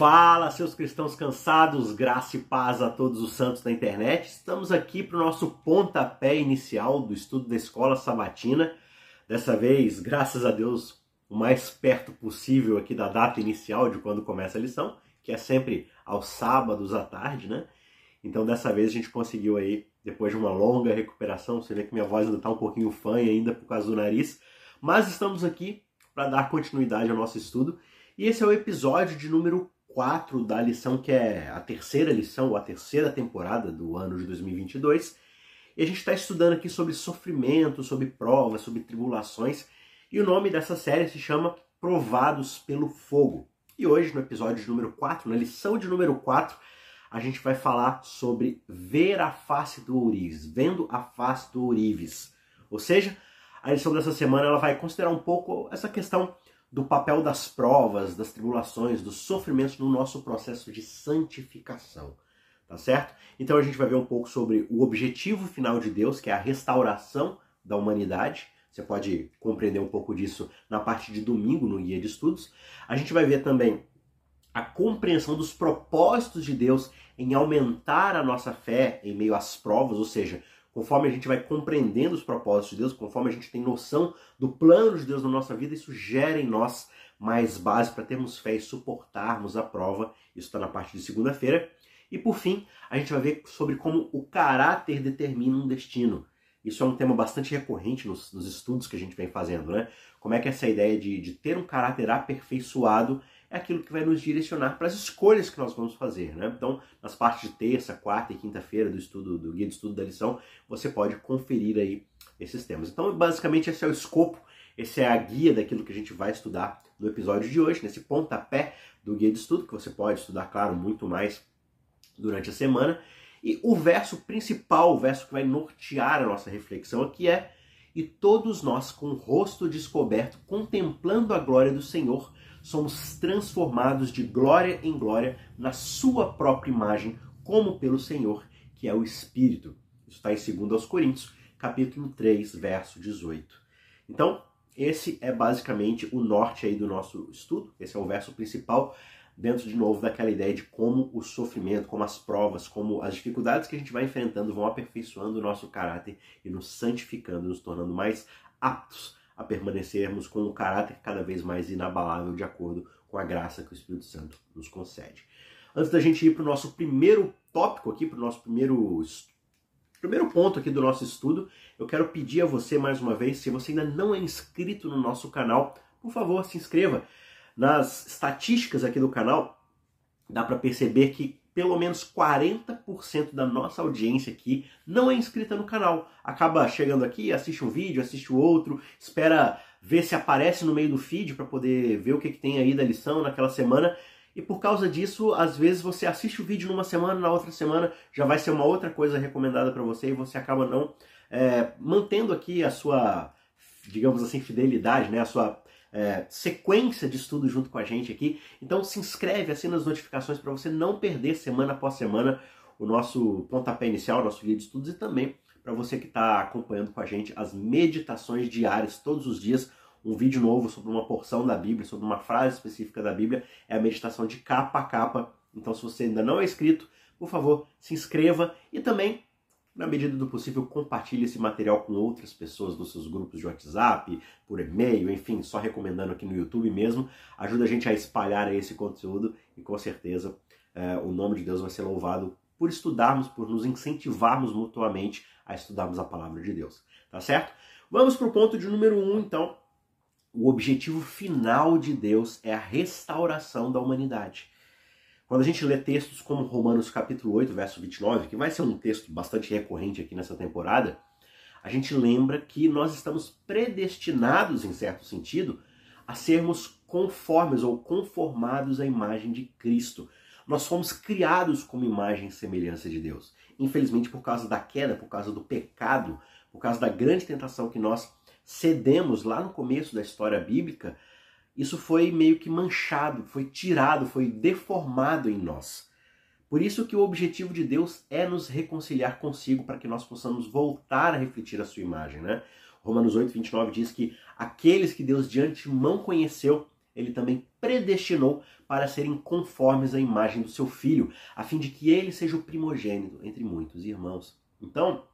Fala, seus cristãos cansados, graça e paz a todos os santos da internet. Estamos aqui para o nosso pontapé inicial do estudo da escola sabatina. Dessa vez, graças a Deus, o mais perto possível aqui da data inicial de quando começa a lição, que é sempre aos sábados à tarde, né? Então, dessa vez a gente conseguiu aí, depois de uma longa recuperação, você vê que minha voz ainda está um pouquinho fanha ainda por causa do nariz, mas estamos aqui para dar continuidade ao nosso estudo. E esse é o episódio de número 4 da lição que é a terceira lição, ou a terceira temporada do ano de 2022. E a gente está estudando aqui sobre sofrimento, sobre provas, sobre tribulações. E o nome dessa série se chama Provados pelo Fogo. E hoje, no episódio número 4, na lição de número 4, a gente vai falar sobre ver a face do ourives, vendo a face do ourives. Ou seja, a lição dessa semana ela vai considerar um pouco essa questão do papel das provas, das tribulações, dos sofrimentos no nosso processo de santificação. Tá certo? Então a gente vai ver um pouco sobre o objetivo final de Deus, que é a restauração da humanidade. Você pode compreender um pouco disso na parte de domingo no guia de estudos. A gente vai ver também a compreensão dos propósitos de Deus em aumentar a nossa fé em meio às provas, ou seja, conforme a gente vai compreendendo os propósitos de Deus, conforme a gente tem noção do plano de Deus na nossa vida, isso gera em nós mais base para termos fé e suportarmos a prova. Isso está na parte de segunda-feira. E por fim, a gente vai ver sobre como o caráter determina um destino. Isso é um tema bastante recorrente nos, nos estudos que a gente vem fazendo, né? Como é que essa ideia de, de ter um caráter aperfeiçoado é aquilo que vai nos direcionar para as escolhas que nós vamos fazer. Né? Então, nas partes de terça, quarta e quinta-feira do estudo do guia de estudo da lição, você pode conferir aí esses temas. Então, basicamente, esse é o escopo, esse é a guia daquilo que a gente vai estudar no episódio de hoje, nesse pontapé do guia de estudo, que você pode estudar, claro, muito mais durante a semana. E o verso principal, o verso que vai nortear a nossa reflexão aqui é: E todos nós, com o rosto descoberto, contemplando a glória do Senhor, somos transformados de glória em glória na sua própria imagem, como pelo Senhor, que é o Espírito. Isso está em 2 Coríntios, capítulo 3, verso 18. Então, esse é basicamente o norte aí do nosso estudo, esse é o verso principal, dentro de novo daquela ideia de como o sofrimento, como as provas, como as dificuldades que a gente vai enfrentando vão aperfeiçoando o nosso caráter e nos santificando, nos tornando mais aptos a permanecermos com um caráter cada vez mais inabalável de acordo com a graça que o Espírito Santo nos concede. Antes da gente ir para o nosso primeiro tópico aqui, para o nosso primeiro, primeiro ponto aqui do nosso estudo, eu quero pedir a você mais uma vez, se você ainda não é inscrito no nosso canal, por favor, se inscreva. Nas estatísticas aqui do canal, dá para perceber que pelo menos 40% da nossa audiência aqui não é inscrita no canal. Acaba chegando aqui, assiste um vídeo, assiste outro, espera ver se aparece no meio do feed para poder ver o que, que tem aí da lição naquela semana. E por causa disso, às vezes você assiste o vídeo numa semana, na outra semana já vai ser uma outra coisa recomendada para você e você acaba não é, mantendo aqui a sua, digamos assim, fidelidade, né? A sua é, sequência de estudo junto com a gente aqui. Então se inscreve, assina as notificações para você não perder semana após semana o nosso pontapé inicial, o nosso guia de estudos e também para você que está acompanhando com a gente as meditações diárias todos os dias. Um vídeo novo sobre uma porção da Bíblia, sobre uma frase específica da Bíblia, é a meditação de capa a capa. Então, se você ainda não é inscrito, por favor, se inscreva e também na medida do possível, compartilhe esse material com outras pessoas nos seus grupos de WhatsApp, por e-mail, enfim, só recomendando aqui no YouTube mesmo. Ajuda a gente a espalhar esse conteúdo e com certeza é, o nome de Deus vai ser louvado por estudarmos, por nos incentivarmos mutuamente a estudarmos a palavra de Deus. Tá certo? Vamos para o ponto de número 1, um, então. O objetivo final de Deus é a restauração da humanidade. Quando a gente lê textos como Romanos capítulo 8, verso 29, que vai ser um texto bastante recorrente aqui nessa temporada, a gente lembra que nós estamos predestinados, em certo sentido, a sermos conformes ou conformados à imagem de Cristo. Nós fomos criados como imagem e semelhança de Deus. Infelizmente, por causa da queda, por causa do pecado, por causa da grande tentação que nós cedemos lá no começo da história bíblica, isso foi meio que manchado, foi tirado, foi deformado em nós. Por isso que o objetivo de Deus é nos reconciliar consigo para que nós possamos voltar a refletir a sua imagem, né? Romanos 8, 29 diz que aqueles que Deus de antemão conheceu, ele também predestinou para serem conformes à imagem do seu filho, a fim de que ele seja o primogênito entre muitos irmãos. Então,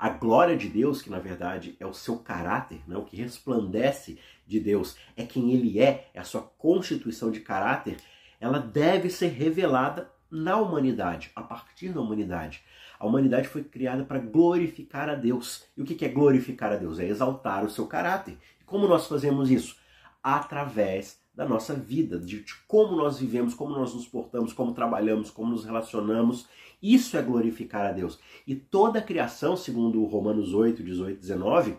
a glória de Deus, que na verdade é o seu caráter, né, o que resplandece de Deus, é quem ele é, é a sua constituição de caráter, ela deve ser revelada na humanidade, a partir da humanidade. A humanidade foi criada para glorificar a Deus. E o que é glorificar a Deus? É exaltar o seu caráter. E como nós fazemos isso? Através da nossa vida, de, como nós vivemos, como nós nos portamos, como trabalhamos, como nos relacionamos. Isso é glorificar a Deus. E toda a criação, segundo Romanos 8, 18, 19,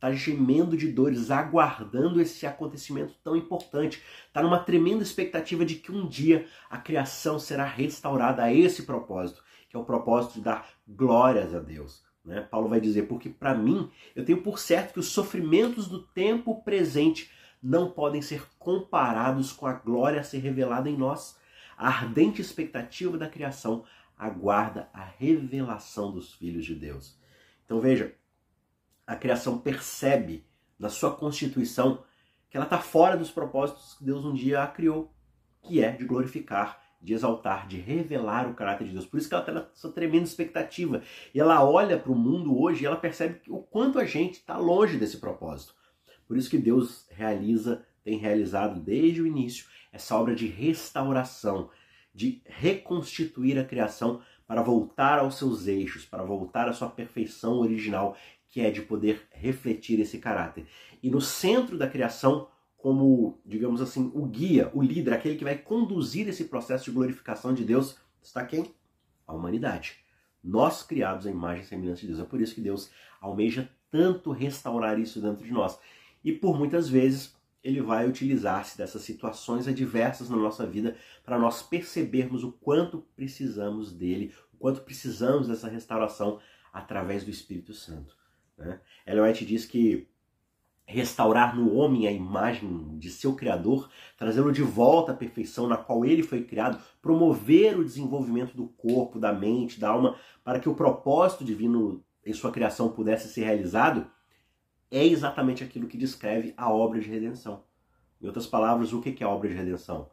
está gemendo de dores, aguardando esse acontecimento tão importante. Está numa tremenda expectativa de que um dia a criação será restaurada a esse propósito que é o propósito de dar glórias a Deus. Né? Paulo vai dizer, porque para mim, eu tenho por certo que os sofrimentos do tempo presente não podem ser comparados com a glória a ser revelada em nós. A ardente expectativa da criação aguarda a revelação dos filhos de Deus. Então veja, a criação percebe na sua constituição que ela está fora dos propósitos que Deus um dia a criou, que é de glorificar de exaltar, de revelar o caráter de Deus. Por isso que ela tem essa tremenda expectativa. E ela olha para o mundo hoje e ela percebe o quanto a gente está longe desse propósito. Por isso que Deus realiza, tem realizado desde o início, essa obra de restauração, de reconstituir a criação para voltar aos seus eixos, para voltar à sua perfeição original, que é de poder refletir esse caráter. E no centro da criação, como, digamos assim, o guia, o líder, aquele que vai conduzir esse processo de glorificação de Deus, está quem? A humanidade. Nós criados à imagem e semelhança de Deus. É por isso que Deus almeja tanto restaurar isso dentro de nós. E por muitas vezes ele vai utilizar-se dessas situações adversas na nossa vida para nós percebermos o quanto precisamos dele, o quanto precisamos dessa restauração através do Espírito Santo. Né? Ellen White diz que restaurar no homem a imagem de seu Criador, trazê-lo de volta à perfeição na qual ele foi criado, promover o desenvolvimento do corpo, da mente, da alma, para que o propósito divino em sua criação pudesse ser realizado, é exatamente aquilo que descreve a obra de redenção. Em outras palavras, o que é a obra de redenção?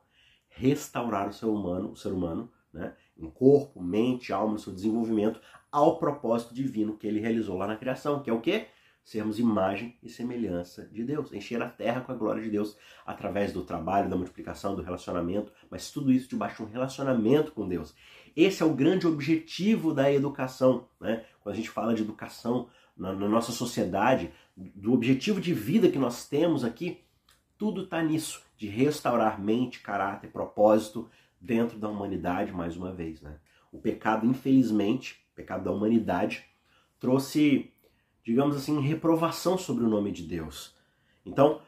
Restaurar o ser humano, o ser humano, né, em corpo, mente, alma, seu desenvolvimento, ao propósito divino que ele realizou lá na criação, que é o quê? sermos imagem e semelhança de Deus, encher a terra com a glória de Deus através do trabalho, da multiplicação, do relacionamento, mas tudo isso debaixo de um relacionamento com Deus. Esse é o grande objetivo da educação, né? Quando a gente fala de educação na, na nossa sociedade, do objetivo de vida que nós temos aqui, tudo está nisso, de restaurar mente, caráter, propósito dentro da humanidade, mais uma vez, né? O pecado, infelizmente, pecado da humanidade, trouxe digamos assim, reprovação sobre o nome de Deus. Então,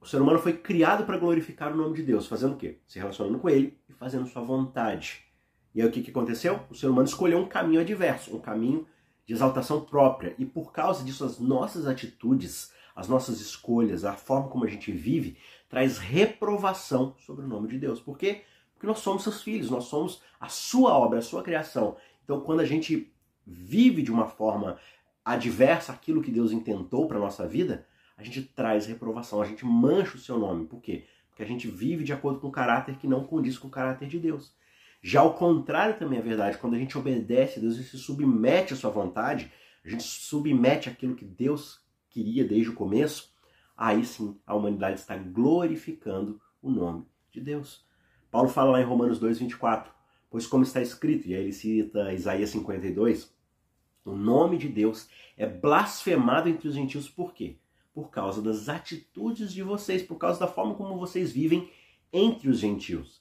o ser humano foi criado para glorificar o nome de Deus, fazendo o quê? Se relacionando com ele e fazendo sua vontade. E aí o que, que aconteceu? O ser humano escolheu um caminho adverso, um caminho de exaltação própria. E por causa disso, as nossas atitudes, as nossas escolhas, a forma como a gente vive, traz reprovação sobre o nome de Deus. Por quê? Porque nós somos seus filhos, nós somos a sua obra, a sua criação. Então, quando a gente vive de uma forma adversa àquilo que Deus intentou para nossa vida, a gente traz reprovação, a gente mancha o seu nome. Por quê? Porque a gente vive de acordo com o caráter que não condiz com o caráter de Deus. Já o contrário também é verdade. Quando a gente obedece a Deus e se submete à sua vontade, a gente submete aquilo que Deus queria desde o começo, aí sim a humanidade está glorificando o nome de Deus. Paulo fala lá em Romanos 2, 24, pois como está escrito, e aí ele cita Isaías 52, o nome de Deus é blasfemado entre os gentios por quê? Por causa das atitudes de vocês, por causa da forma como vocês vivem entre os gentios.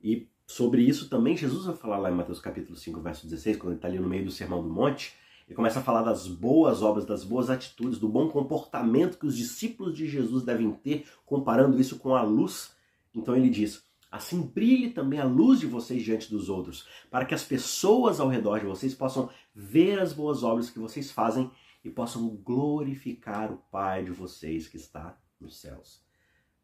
E sobre isso também Jesus vai falar lá em Mateus capítulo 5, verso 16, quando ele está ali no meio do Sermão do Monte, ele começa a falar das boas obras, das boas atitudes, do bom comportamento que os discípulos de Jesus devem ter, comparando isso com a luz. Então ele diz: Assim brilhe também a luz de vocês diante dos outros, para que as pessoas ao redor de vocês possam ver as boas obras que vocês fazem e possam glorificar o Pai de vocês que está nos céus.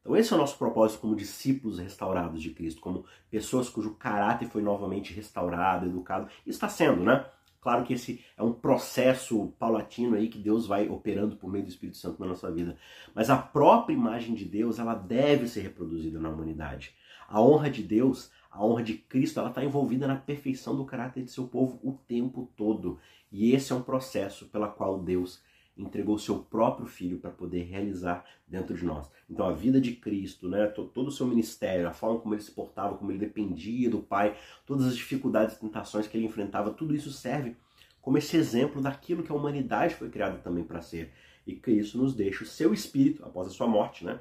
Então, esse é o nosso propósito como discípulos restaurados de Cristo, como pessoas cujo caráter foi novamente restaurado, educado, e está sendo, né? Claro que esse é um processo paulatino aí que Deus vai operando por meio do Espírito Santo na nossa vida. Mas a própria imagem de Deus, ela deve ser reproduzida na humanidade. A honra de Deus, a honra de Cristo, ela está envolvida na perfeição do caráter de seu povo o tempo todo. E esse é um processo pela qual Deus entregou seu próprio filho para poder realizar dentro de nós. Então a vida de Cristo, né, todo o seu ministério, a forma como ele se portava, como ele dependia do Pai, todas as dificuldades e tentações que ele enfrentava, tudo isso serve como esse exemplo daquilo que a humanidade foi criada também para ser. E Cristo nos deixa o seu espírito após a sua morte, né?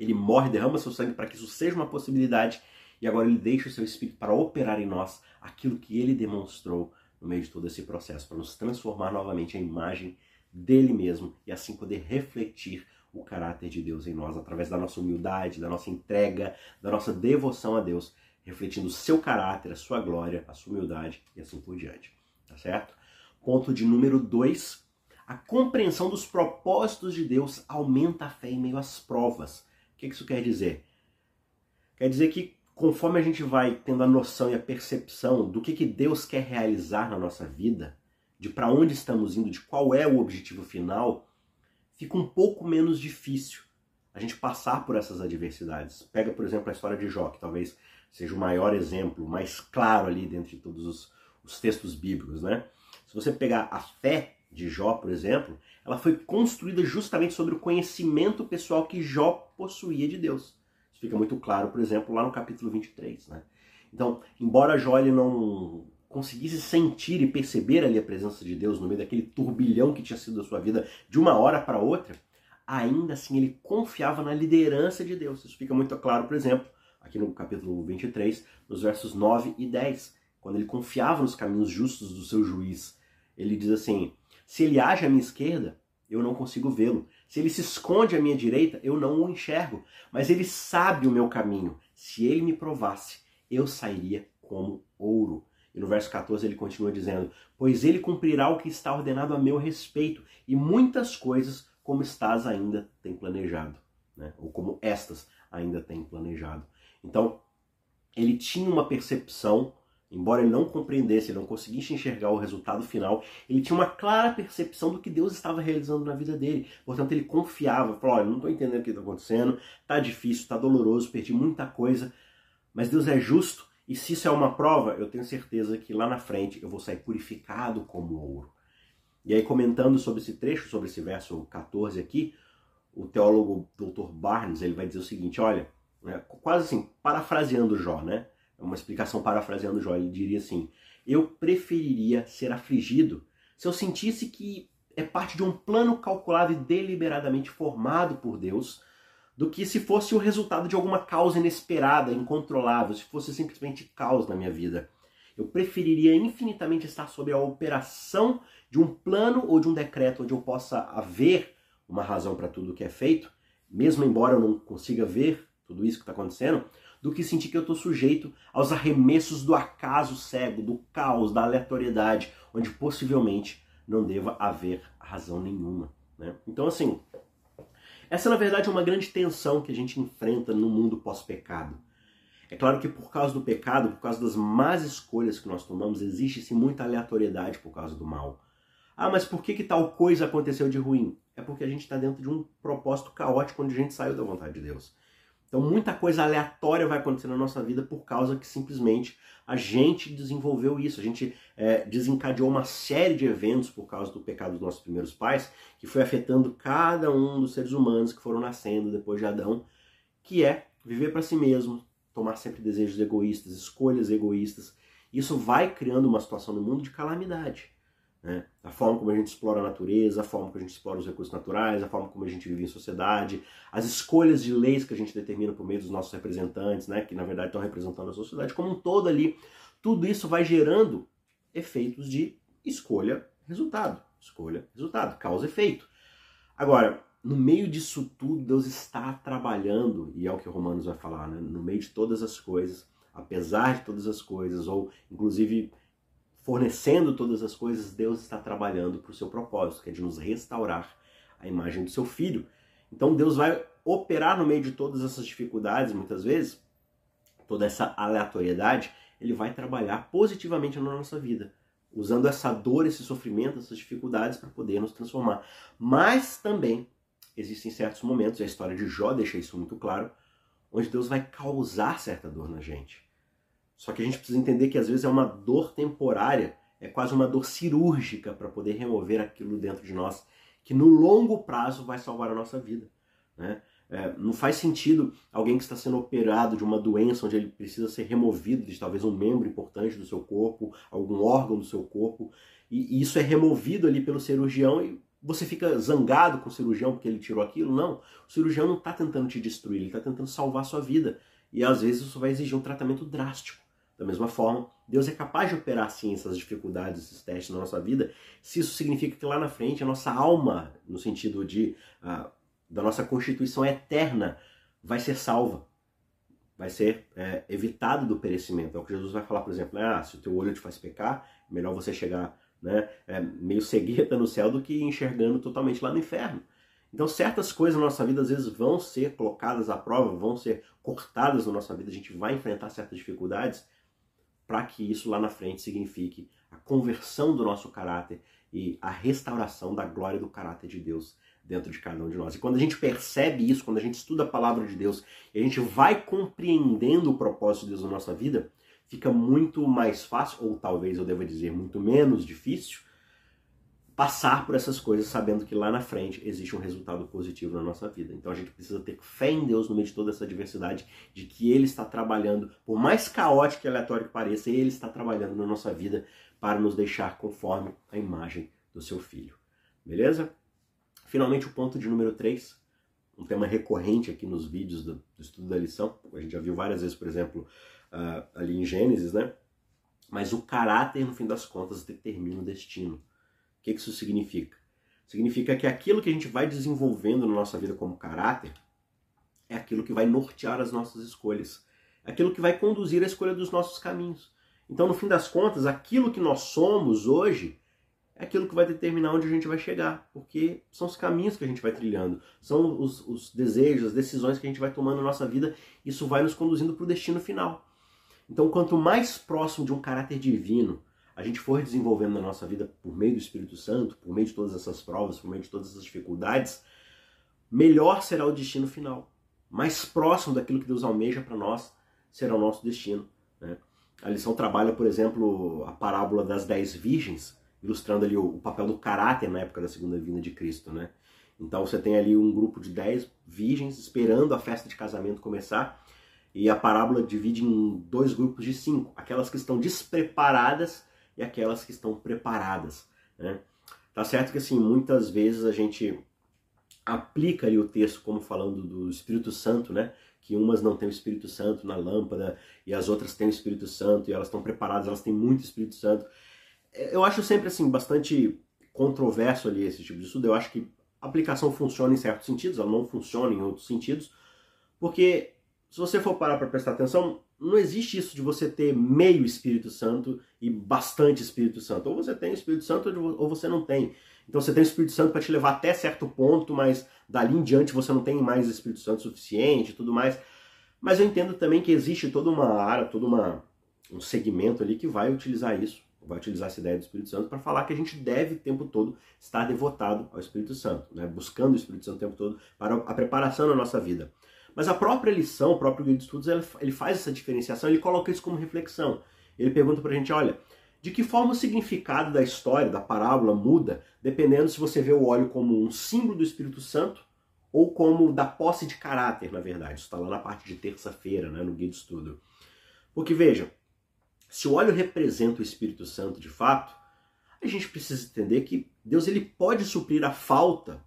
Ele morre, derrama seu sangue para que isso seja uma possibilidade e agora ele deixa o seu espírito para operar em nós aquilo que ele demonstrou no meio de todo esse processo, para nos transformar novamente a imagem dele mesmo e assim poder refletir o caráter de Deus em nós através da nossa humildade, da nossa entrega, da nossa devoção a Deus, refletindo o seu caráter, a sua glória, a sua humildade e assim por diante. Tá certo? Ponto de número dois: a compreensão dos propósitos de Deus aumenta a fé em meio às provas. Que isso quer dizer? Quer dizer que conforme a gente vai tendo a noção e a percepção do que, que Deus quer realizar na nossa vida, de para onde estamos indo, de qual é o objetivo final, fica um pouco menos difícil a gente passar por essas adversidades. Pega, por exemplo, a história de Jó, que talvez seja o maior exemplo, mais claro ali dentro de todos os, os textos bíblicos, né? Se você pegar a fé de Jó, por exemplo, ela foi construída justamente sobre o conhecimento pessoal que Jó possuía de Deus. Isso fica muito claro, por exemplo, lá no capítulo 23, né? Então, embora Jó ele não conseguisse sentir e perceber ali a presença de Deus no meio daquele turbilhão que tinha sido a sua vida de uma hora para outra, ainda assim ele confiava na liderança de Deus. Isso fica muito claro, por exemplo, aqui no capítulo 23, nos versos 9 e 10, quando ele confiava nos caminhos justos do seu juiz. Ele diz assim: Se ele age à minha esquerda, eu não consigo vê-lo. Se ele se esconde à minha direita, eu não o enxergo. Mas ele sabe o meu caminho. Se ele me provasse, eu sairia como ouro. E no verso 14 ele continua dizendo: Pois ele cumprirá o que está ordenado a meu respeito, e muitas coisas como estás ainda tem planejado, né? ou como estas ainda tem planejado. Então, ele tinha uma percepção, embora ele não compreendesse, ele não conseguisse enxergar o resultado final, ele tinha uma clara percepção do que Deus estava realizando na vida dele. Portanto, ele confiava, falou: Olha, não estou entendendo o que está acontecendo, está difícil, está doloroso, perdi muita coisa, mas Deus é justo e se isso é uma prova, eu tenho certeza que lá na frente eu vou sair purificado como ouro. E aí, comentando sobre esse trecho, sobre esse verso 14 aqui, o teólogo Dr. Barnes ele vai dizer o seguinte: olha, né, quase assim, parafraseando Jó, né? É uma explicação parafraseando Jó. Ele diria assim: eu preferiria ser afligido se eu sentisse que é parte de um plano calculado e deliberadamente formado por Deus do que se fosse o resultado de alguma causa inesperada, incontrolável, se fosse simplesmente caos na minha vida. Eu preferiria infinitamente estar sob a operação de um plano ou de um decreto onde eu possa haver uma razão para tudo que é feito, mesmo embora eu não consiga ver tudo isso que está acontecendo, do que sentir que eu estou sujeito aos arremessos do acaso cego, do caos, da aleatoriedade, onde possivelmente não deva haver razão nenhuma. Né? Então, assim, essa, na verdade, é uma grande tensão que a gente enfrenta no mundo pós-pecado. É claro que por causa do pecado, por causa das más escolhas que nós tomamos, existe-se muita aleatoriedade por causa do mal. Ah, mas por que, que tal coisa aconteceu de ruim? É porque a gente está dentro de um propósito caótico onde a gente saiu da vontade de Deus. Então muita coisa aleatória vai acontecer na nossa vida por causa que simplesmente a gente desenvolveu isso, a gente é, desencadeou uma série de eventos por causa do pecado dos nossos primeiros pais, que foi afetando cada um dos seres humanos que foram nascendo depois de Adão, que é viver para si mesmo, tomar sempre desejos egoístas, escolhas egoístas. Isso vai criando uma situação no mundo de calamidade. Né? A forma como a gente explora a natureza, a forma como a gente explora os recursos naturais, a forma como a gente vive em sociedade, as escolhas de leis que a gente determina por meio dos nossos representantes, né? que na verdade estão representando a sociedade como um todo ali. Tudo isso vai gerando efeitos de escolha, resultado. Escolha, resultado, causa efeito. Agora, no meio disso tudo, Deus está trabalhando, e é o que Romanos vai falar, né? no meio de todas as coisas, apesar de todas as coisas, ou inclusive fornecendo todas as coisas, Deus está trabalhando para o seu propósito, que é de nos restaurar a imagem do seu filho. Então Deus vai operar no meio de todas essas dificuldades, muitas vezes, toda essa aleatoriedade, ele vai trabalhar positivamente na nossa vida, usando essa dor, esse sofrimento, essas dificuldades para poder nos transformar. Mas também existem certos momentos, a história de Jó deixa isso muito claro, onde Deus vai causar certa dor na gente. Só que a gente precisa entender que às vezes é uma dor temporária, é quase uma dor cirúrgica para poder remover aquilo dentro de nós, que no longo prazo vai salvar a nossa vida. Né? É, não faz sentido alguém que está sendo operado de uma doença onde ele precisa ser removido de talvez um membro importante do seu corpo, algum órgão do seu corpo, e, e isso é removido ali pelo cirurgião e você fica zangado com o cirurgião porque ele tirou aquilo. Não, o cirurgião não está tentando te destruir, ele está tentando salvar a sua vida. E às vezes isso vai exigir um tratamento drástico. Da mesma forma, Deus é capaz de operar sim essas dificuldades, esses testes na nossa vida, se isso significa que lá na frente a nossa alma, no sentido de uh, da nossa constituição eterna, vai ser salva, vai ser é, evitado do perecimento. É o que Jesus vai falar, por exemplo, né? ah, se o teu olho te faz pecar, melhor você chegar né, é, meio cegueta no céu do que enxergando totalmente lá no inferno. Então, certas coisas na nossa vida às vezes vão ser colocadas à prova, vão ser cortadas na nossa vida, a gente vai enfrentar certas dificuldades para que isso lá na frente signifique a conversão do nosso caráter e a restauração da glória do caráter de Deus dentro de cada um de nós. E quando a gente percebe isso, quando a gente estuda a palavra de Deus e a gente vai compreendendo o propósito de Deus na nossa vida, fica muito mais fácil, ou talvez eu deva dizer muito menos difícil, passar por essas coisas sabendo que lá na frente existe um resultado positivo na nossa vida. Então a gente precisa ter fé em Deus no meio de toda essa diversidade, de que Ele está trabalhando, por mais caótico e aleatório que pareça, Ele está trabalhando na nossa vida para nos deixar conforme a imagem do seu Filho. Beleza? Finalmente, o ponto de número 3, um tema recorrente aqui nos vídeos do, do, estudo da lição. A gente já viu várias vezes, por exemplo, uh, ali em Gênesis, né? Mas o caráter, no fim das contas, determina o destino. O que isso significa? Significa que aquilo que a gente vai desenvolvendo na nossa vida como caráter é aquilo que vai nortear as nossas escolhas. É aquilo que vai conduzir a escolha dos nossos caminhos. Então, no fim das contas, aquilo que nós somos hoje é aquilo que vai determinar onde a gente vai chegar, porque são os caminhos que a gente vai trilhando, são os, os desejos, as decisões que a gente vai tomando na nossa vida, isso vai nos conduzindo para o destino final. Então, quanto mais próximo de um caráter divino a gente for desenvolvendo na nossa vida por meio do Espírito Santo, por meio de todas essas provas, por meio de todas essas dificuldades, melhor será o destino final. Mais próximo daquilo que Deus almeja para nós será o nosso destino. Né? A lição trabalha, por exemplo, a parábola das dez virgens, ilustrando ali o, papel do caráter na época da segunda vinda de Cristo, né? Então você tem ali um grupo de dez virgens esperando a festa de casamento começar e a parábola divide em dois grupos de cinco, aquelas que estão despreparadas e aquelas que estão preparadas, né? Tá certo que assim muitas vezes a gente aplica ali o texto como falando do Espírito Santo, né? Que umas não têm o Espírito Santo na lâmpada e as outras têm o Espírito Santo e elas estão preparadas, elas têm muito Espírito Santo. É, eu acho sempre assim bastante controverso ali esse tipo de estudo. Eu acho que a aplicação funciona em certos sentidos, ela não funciona em outros sentidos, porque se você for parar para prestar atenção, não existe isso de você ter meio Espírito Santo e bastante Espírito Santo. Ou você tem Espírito Santo ou você não tem. Então você tem o Espírito Santo para te levar até certo ponto, mas dali em diante você não tem mais Espírito Santo suficiente e tudo mais. Mas eu entendo também que existe toda uma área, todo um segmento ali que vai utilizar isso vai utilizar essa ideia do Espírito Santo para falar que a gente deve o tempo todo estar devotado ao Espírito Santo, né? buscando o Espírito Santo o tempo todo para a preparação da nossa vida. Mas a própria lição, o próprio guia de estudos, ele faz essa diferenciação, ele coloca isso como reflexão. Ele pergunta para a gente, olha, de que forma o significado da história, da parábola, muda, dependendo se você vê o óleo como um símbolo do Espírito Santo ou como da posse de caráter, na verdade. Isso está lá na parte de terça-feira, né, no guia de estudo. Porque veja, se o óleo representa o Espírito Santo de fato, a gente precisa entender que Deus ele pode suprir a falta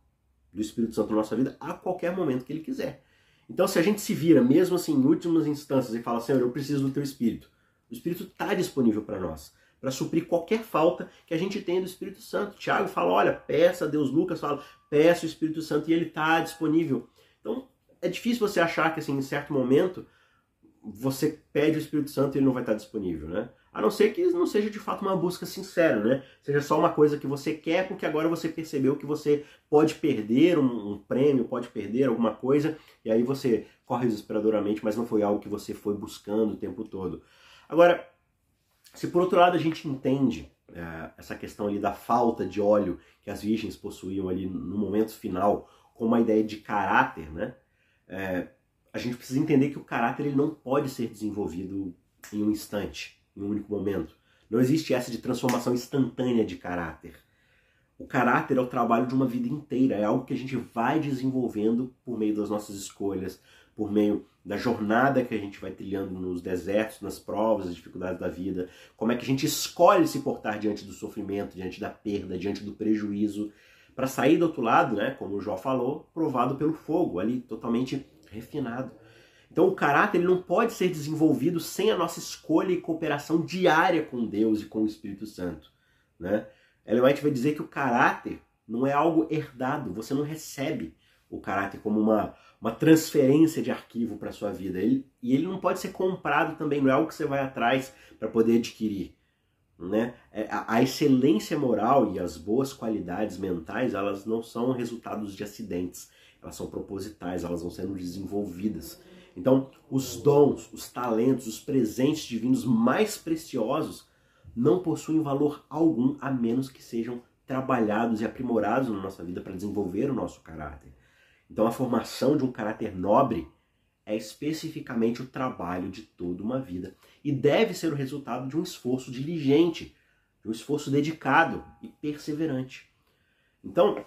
do Espírito Santo na nossa vida a qualquer momento que ele quiser. Então, se a gente se vira, mesmo assim, em últimas instâncias, e fala, Senhor, eu preciso do teu Espírito, o Espírito está disponível para nós, para suprir qualquer falta que a gente tenha do Espírito Santo. Tiago fala, olha, peça a Deus, Lucas fala, peça o Espírito Santo, e ele está disponível. Então, é difícil você achar que, assim, em certo momento, você pede o Espírito Santo e ele não vai estar disponível, né? A não ser que não seja de fato uma busca sincera, né? Seja só uma coisa que você quer porque agora você percebeu que você pode perder um, um prêmio, pode perder alguma coisa, e aí você corre desesperadoramente, mas não foi algo que você foi buscando o tempo todo. Agora, Se por outro lado a gente entende é, essa questão ali da falta de óleo que as virgens possuíam ali no momento final, com uma ideia de caráter, né? É, a gente precisa entender que o caráter ele não pode ser desenvolvido em um instante, em um único momento. Não existe essa de transformação instantânea de caráter. O caráter é o trabalho de uma vida inteira, é algo que a gente vai desenvolvendo por meio das nossas escolhas, por meio da jornada que a gente vai trilhando nos desertos, nas provas, nas dificuldades da vida, como é que a gente escolhe se portar diante do sofrimento, diante da perda, diante do prejuízo, para sair do outro lado, né, como o Jó falou, provado pelo fogo, ali totalmente refinado. Então o caráter ele não pode ser desenvolvido sem a nossa escolha e cooperação diária com Deus e com o Espírito Santo, né? Ellen White vai dizer que o caráter não é algo herdado, você não recebe o caráter como uma, uma transferência de arquivo para sua vida. Ele, e ele não pode ser comprado também, não é algo que você vai atrás para poder adquirir. Né? É, a, a excelência moral e as boas qualidades mentais, elas não são resultados de acidentes, elas são propositais, elas vão sendo desenvolvidas. Então, os dons, os talentos, os presentes divinos mais preciosos não possuem valor algum a menos que sejam trabalhados e aprimorados na nossa vida para desenvolver o nosso caráter. Então, a formação de um caráter nobre é especificamente o trabalho de toda uma vida e deve ser o resultado de um esforço diligente, de um esforço dedicado e perseverante. Então,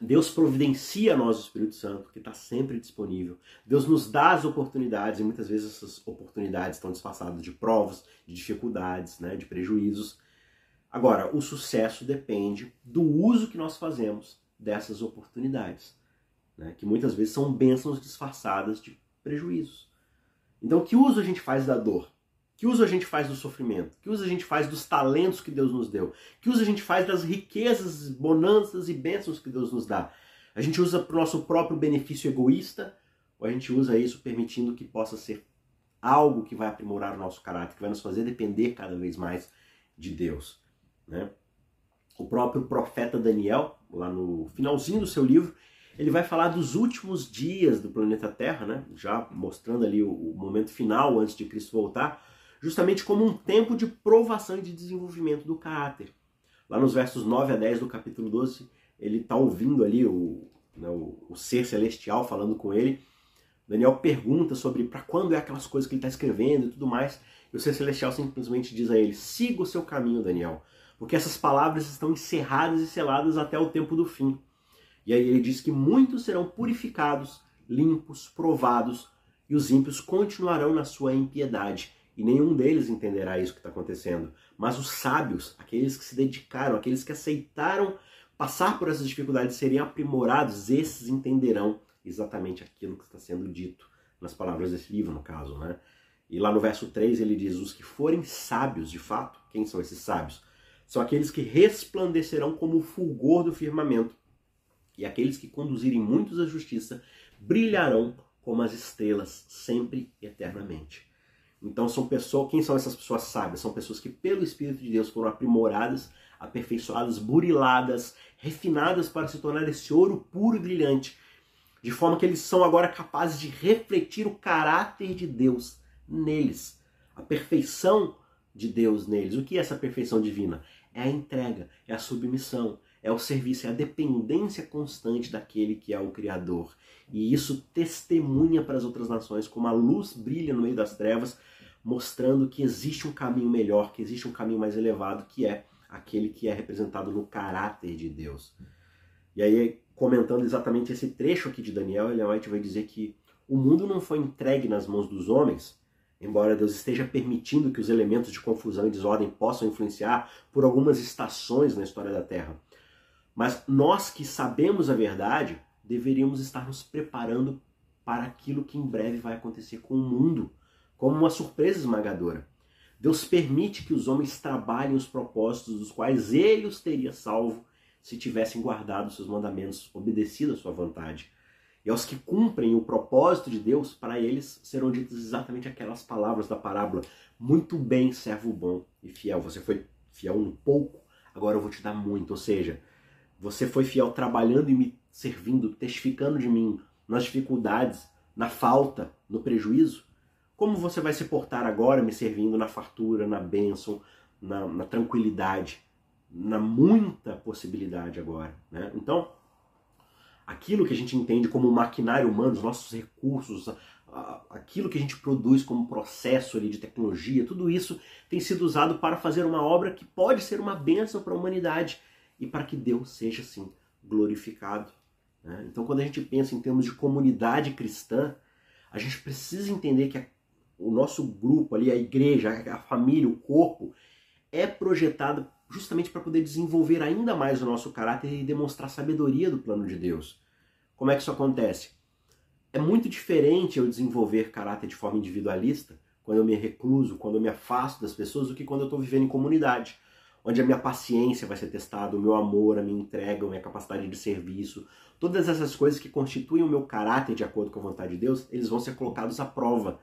Deus providencia nós o Espírito Santo, que está sempre disponível. Deus nos dá as oportunidades, e muitas vezes essas oportunidades estão disfarçadas de provas, de dificuldades, né, de prejuízos. Agora, o sucesso depende do uso que nós fazemos dessas oportunidades, né, que muitas vezes são bênçãos disfarçadas de prejuízos. Então, que uso a gente faz da dor? Que uso a gente faz do sofrimento? Que uso a gente faz dos talentos que Deus nos deu? Que uso a gente faz das riquezas, bonanças e bênçãos que Deus nos dá? A gente usa para o nosso próprio benefício egoísta ou a gente usa isso permitindo que possa ser algo que vai aprimorar o nosso caráter, que vai nos fazer depender cada vez mais de Deus? Né? O próprio profeta Daniel, lá no finalzinho do seu livro, ele vai falar dos últimos dias do planeta Terra, né? já mostrando ali o, o momento final antes de Cristo voltar justamente como um tempo de provação e de desenvolvimento do caráter. Lá nos versos 9 a 10 do capítulo 12, ele está ouvindo ali o, né, o, o, ser celestial falando com ele. Daniel pergunta sobre para quando é aquelas coisas que ele está escrevendo e tudo mais. E o ser celestial simplesmente diz a ele: siga o seu caminho, Daniel, porque essas palavras estão encerradas e seladas até o tempo do fim. E aí ele diz que muitos serão purificados, limpos, provados, e os ímpios continuarão na sua impiedade e nenhum deles entenderá isso que está acontecendo. Mas os sábios, aqueles que se dedicaram, aqueles que aceitaram passar por essas dificuldades, serem aprimorados, esses entenderão exatamente aquilo que está sendo dito nas palavras desse livro, no caso, né? E lá no verso 3 ele diz: Os que forem sábios de fato, quem são esses sábios? São aqueles que resplandecerão como o fulgor do firmamento, e aqueles que conduzirem muitos à justiça brilharão como as estrelas, sempre e eternamente. Então são pessoas, quem são essas pessoas sábias? São pessoas que pelo Espírito de Deus foram aprimoradas, aperfeiçoadas, buriladas, refinadas para se tornar esse ouro puro e brilhante, de forma que eles são agora capazes de refletir o caráter de Deus neles, a perfeição de Deus neles. O que é essa perfeição divina? É a entrega, é a submissão, é o serviço, é a dependência constante daquele que é o Criador. E isso testemunha para as outras nações como a luz brilha no meio das trevas, mostrando que existe um caminho melhor, que existe um caminho mais elevado, que é aquele que é representado no caráter de Deus. E aí, comentando exatamente esse trecho aqui de Daniel, Ellen White vai dizer que o mundo não foi entregue nas mãos dos homens, embora Deus esteja permitindo que os elementos de confusão e desordem possam influenciar por algumas estações na história da Terra. Mas nós que sabemos a verdade, deveríamos estar nos preparando para aquilo que em breve vai acontecer com o mundo como uma surpresa esmagadora. Deus permite que os homens trabalhem os propósitos dos quais ele os teria salvo se tivessem guardado seus mandamentos, obedecido à sua vontade. E aos que cumprem o propósito de Deus, para eles serão ditas exatamente aquelas palavras da parábola: Muito bem, servo bom e fiel. Você foi fiel um pouco, agora eu vou te dar muito. Ou seja, você foi fiel trabalhando e me servindo, testificando de mim nas dificuldades, na falta, no prejuízo. Como você vai se portar agora me servindo na fartura, na bênção, na, na tranquilidade, na muita possibilidade agora. Né? Então, aquilo que a gente entende como maquinário humano, os nossos recursos, aquilo que a gente produz como processo ali de tecnologia, tudo isso tem sido usado para fazer uma obra que pode ser uma bênção para a humanidade e para que Deus seja assim glorificado. Né? Então, quando a gente pensa em termos de comunidade cristã, a gente precisa entender que o nosso grupo ali, a igreja, a família, o corpo, é projetado justamente para poder desenvolver ainda mais o nosso caráter e demonstrar sabedoria do plano de Deus. Como é que isso acontece? É muito diferente eu desenvolver caráter de forma individualista, quando eu me recluso, quando eu me afasto das pessoas, do que quando eu estou vivendo em comunidade, onde a minha paciência vai ser testada, o meu amor, a minha entrega, a minha capacidade de serviço, todas essas coisas que constituem o meu caráter de acordo com a vontade de Deus, eles vão ser colocados à prova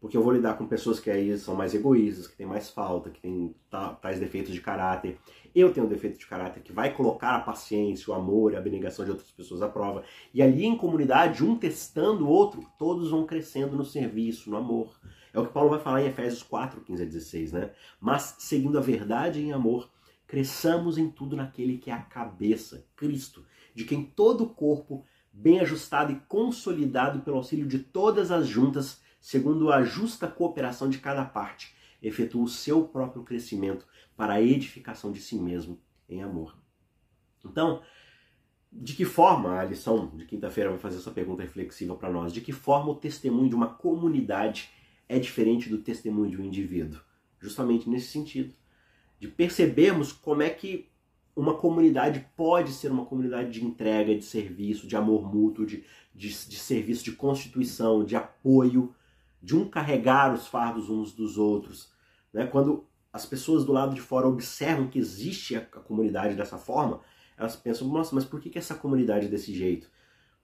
porque eu vou lidar com pessoas que aí são mais egoístas, que têm mais falta, que têm tais defeitos de caráter. Eu tenho um defeito de caráter que vai colocar a paciência, o amor a abnegação de outras pessoas à prova. E ali em comunidade, um testando o outro, todos vão crescendo no serviço, no amor. É o que Paulo vai falar em Efésios 4, 15 a 16, né? Mas, seguindo a verdade em amor, cresçamos em tudo naquele que é a cabeça, Cristo, de quem todo o corpo, bem ajustado e consolidado pelo auxílio de todas as juntas, segundo a justa cooperação de cada parte, efetua o seu próprio crescimento para a edificação de si mesmo em amor. Então, de que forma a lição de quinta-feira vai fazer essa pergunta reflexiva para nós? De que forma o testemunho de uma comunidade é diferente do testemunho de um indivíduo? Justamente nesse sentido, de percebermos como é que uma comunidade pode ser uma comunidade de entrega, de serviço, de amor mútuo, de, de, de serviço de constituição, de apoio, de um carregar os fardos uns dos outros. Né? Quando as pessoas do lado de fora observam que existe a, comunidade dessa forma, elas pensam, nossa, mas por que, que essa comunidade é desse jeito?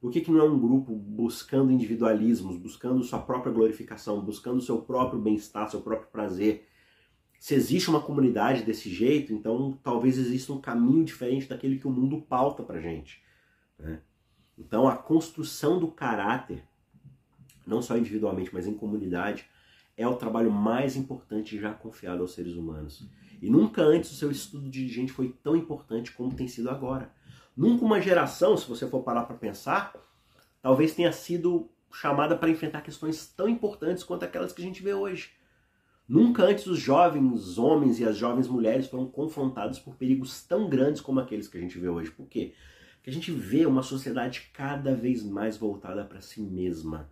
Por que, que não é um grupo buscando individualismos, buscando sua própria glorificação, buscando seu próprio bem-estar, seu próprio prazer? Se existe uma comunidade desse jeito, então talvez exista um caminho diferente daquele que o mundo pauta pra gente. Né? Então a construção do caráter não só individualmente, mas em comunidade, é o trabalho mais importante já confiado aos seres humanos. E nunca antes o seu estudo de gente foi tão importante como tem sido agora. Nunca uma geração, se você for parar para pensar, talvez tenha sido chamada para enfrentar questões tão importantes quanto aquelas que a gente vê hoje. Nunca antes os jovens homens e as jovens mulheres foram confrontados por perigos tão grandes como aqueles que a gente vê hoje. Por quê? Porque a gente vê uma sociedade cada vez mais voltada para si mesma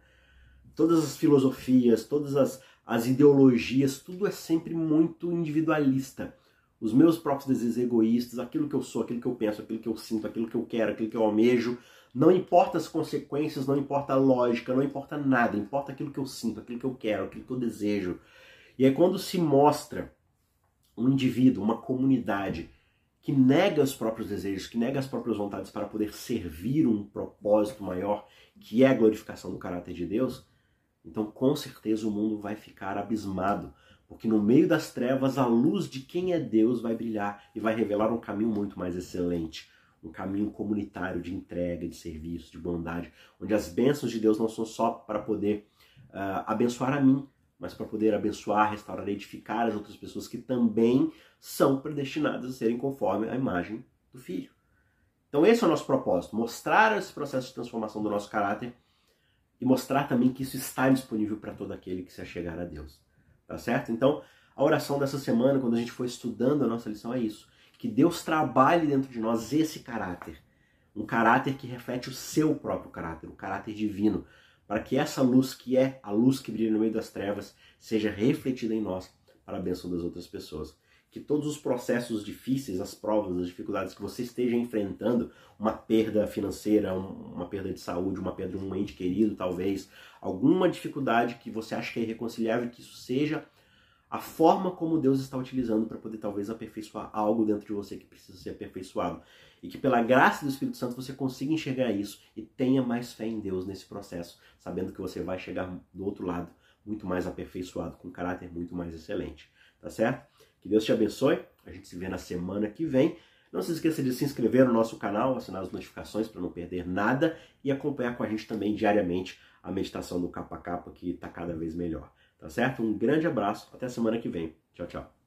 todas as filosofias, todas as, as ideologias, tudo é sempre muito individualista. Os meus próprios desejos egoístas, aquilo que eu sou, aquilo que eu penso, aquilo que eu sinto, aquilo que eu quero, aquilo que eu almejo, não importa as consequências, não importa a lógica, não importa nada, importa aquilo que eu sinto, aquilo que eu quero, aquilo que eu desejo. E aí quando se mostra um indivíduo, uma comunidade que nega os próprios desejos, que nega as próprias vontades para poder servir um propósito maior, que é a glorificação do caráter de Deus, então, com certeza, o mundo vai ficar abismado, porque no meio das trevas a luz de quem é Deus vai brilhar e vai revelar um caminho muito mais excelente, um caminho comunitário de entrega, de serviço, de bondade, onde as bênçãos de Deus não são só para poder uh, abençoar a mim, mas para poder abençoar, restaurar e edificar as outras pessoas que também são predestinadas a serem conforme a imagem do Filho. Então, esse é o nosso propósito: mostrar esse processo de transformação do nosso caráter e mostrar também que isso está disponível para todo aquele que se achegar a Deus. Tá certo? Então, a oração dessa semana, quando a gente for estudando a nossa lição, é isso. Que Deus trabalhe dentro de nós esse caráter. Um caráter que reflete o seu próprio caráter, o caráter divino. Para que essa luz, que é a luz que brilha no meio das trevas, seja refletida em nós para a bênção das outras pessoas que todos os processos difíceis, as provas, as dificuldades que você esteja enfrentando, uma perda financeira, uma perda de saúde, uma perda de um ente querido, talvez, alguma dificuldade que você acha que é irreconciliável, que isso seja a forma como Deus está utilizando para poder talvez aperfeiçoar algo dentro de você que precisa ser aperfeiçoado. E que pela graça do Espírito Santo você consiga enxergar isso e tenha mais fé em Deus nesse processo, sabendo que você vai chegar do outro lado muito mais aperfeiçoado, com um caráter muito mais excelente. Tá certo? Que Deus te abençoe. A gente se vê na semana que vem. Não se esqueça de se inscrever no nosso canal, assinar as notificações para não perder nada e acompanhar com a gente também diariamente a meditação do capa capa que está cada vez melhor. Tá certo? Um grande abraço, até semana que vem. Tchau, tchau.